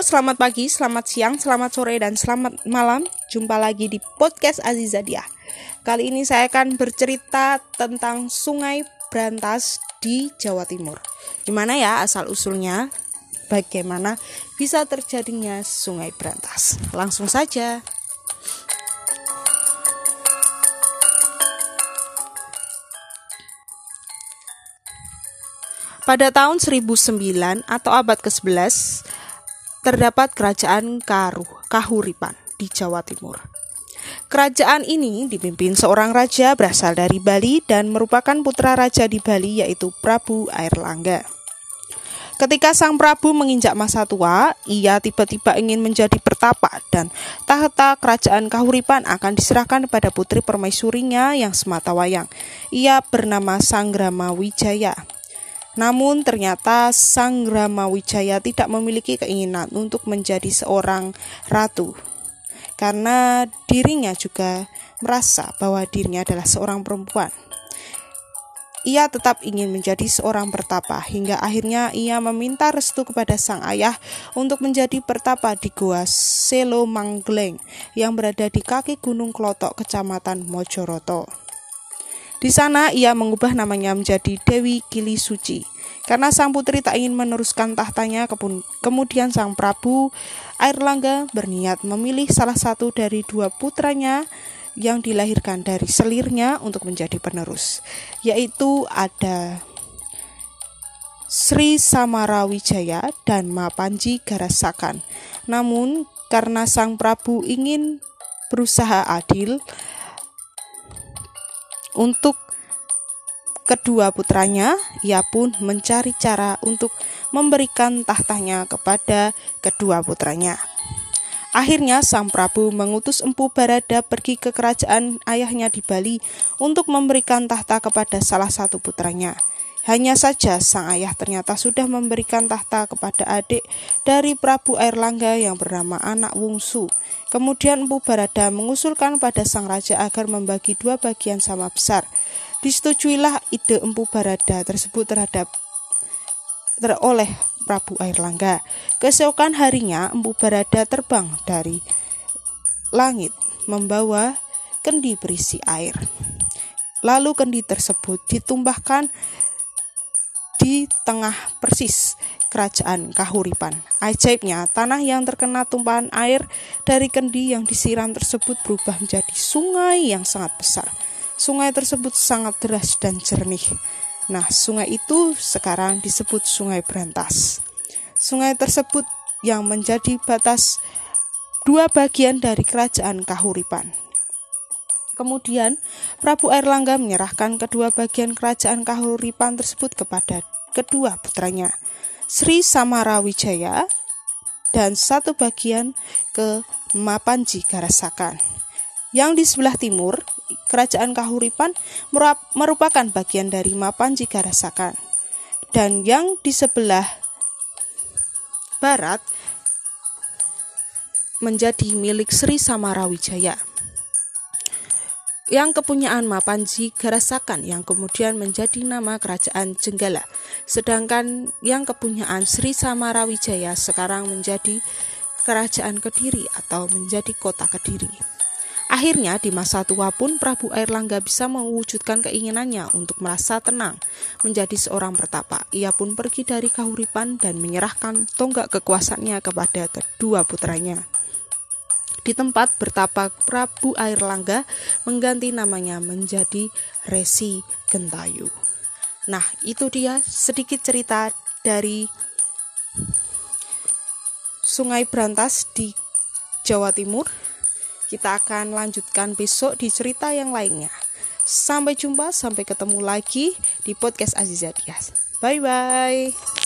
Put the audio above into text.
selamat pagi, selamat siang, selamat sore, dan selamat malam. Jumpa lagi di podcast Azizadia. Kali ini saya akan bercerita tentang Sungai Brantas di Jawa Timur. Gimana ya asal usulnya? Bagaimana bisa terjadinya Sungai Brantas? Langsung saja. Pada tahun 1009 atau abad ke-11, terdapat kerajaan Karuh, Kahuripan di Jawa Timur. Kerajaan ini dipimpin seorang raja berasal dari Bali dan merupakan putra raja di Bali yaitu Prabu Airlangga. Ketika sang Prabu menginjak masa tua, ia tiba-tiba ingin menjadi pertapa dan tahta kerajaan Kahuripan akan diserahkan kepada putri permaisurinya yang semata wayang. Ia bernama Sanggrama Wijaya. Namun ternyata Sang Rama Wijaya tidak memiliki keinginan untuk menjadi seorang ratu. Karena dirinya juga merasa bahwa dirinya adalah seorang perempuan. Ia tetap ingin menjadi seorang pertapa hingga akhirnya ia meminta restu kepada sang ayah untuk menjadi pertapa di Goa Selo Manggleng yang berada di kaki Gunung Klotok, Kecamatan Mojoroto. Di sana ia mengubah namanya menjadi Dewi Kili Suci. Karena sang putri tak ingin meneruskan tahtanya, kemudian sang Prabu Airlangga berniat memilih salah satu dari dua putranya yang dilahirkan dari selirnya untuk menjadi penerus, yaitu ada Sri Samarawijaya dan Mapanji Garasakan. Namun karena sang Prabu ingin berusaha adil, untuk kedua putranya, ia pun mencari cara untuk memberikan tahtanya kepada kedua putranya. Akhirnya sang Prabu mengutus Empu Barada pergi ke kerajaan ayahnya di Bali untuk memberikan tahta kepada salah satu putranya. Hanya saja sang ayah ternyata sudah memberikan tahta kepada adik dari Prabu Airlangga yang bernama Anak Wungsu. Kemudian Empu Barada mengusulkan pada sang raja agar membagi dua bagian sama besar. Disetujuilah ide Empu Barada tersebut terhadap teroleh Prabu Airlangga. Keesokan harinya Empu Barada terbang dari langit membawa kendi berisi air. Lalu kendi tersebut ditumbahkan di tengah persis kerajaan Kahuripan. Ajaibnya, tanah yang terkena tumpahan air dari kendi yang disiram tersebut berubah menjadi sungai yang sangat besar. Sungai tersebut sangat deras dan jernih. Nah, sungai itu sekarang disebut Sungai Berantas. Sungai tersebut yang menjadi batas dua bagian dari kerajaan Kahuripan. Kemudian, Prabu Airlangga menyerahkan kedua bagian kerajaan Kahuripan tersebut kepada kedua putranya. Sri Samarawijaya dan satu bagian ke Mapanji Garasakan. Yang di sebelah timur, kerajaan Kahuripan merupakan bagian dari Mapanji Garasakan. Dan yang di sebelah barat menjadi milik Sri Samarawijaya yang kepunyaan Mapanji Garasakan yang kemudian menjadi nama kerajaan Jenggala. Sedangkan yang kepunyaan Sri Samarawijaya sekarang menjadi kerajaan Kediri atau menjadi kota Kediri. Akhirnya di masa tua pun Prabu Airlangga bisa mewujudkan keinginannya untuk merasa tenang menjadi seorang pertapa. Ia pun pergi dari Kahuripan dan menyerahkan tonggak kekuasaannya kepada kedua putranya di tempat bertapa Prabu Airlangga mengganti namanya menjadi Resi Gentayu. Nah, itu dia sedikit cerita dari Sungai Brantas di Jawa Timur. Kita akan lanjutkan besok di cerita yang lainnya. Sampai jumpa, sampai ketemu lagi di podcast Aziza Dias. Bye bye.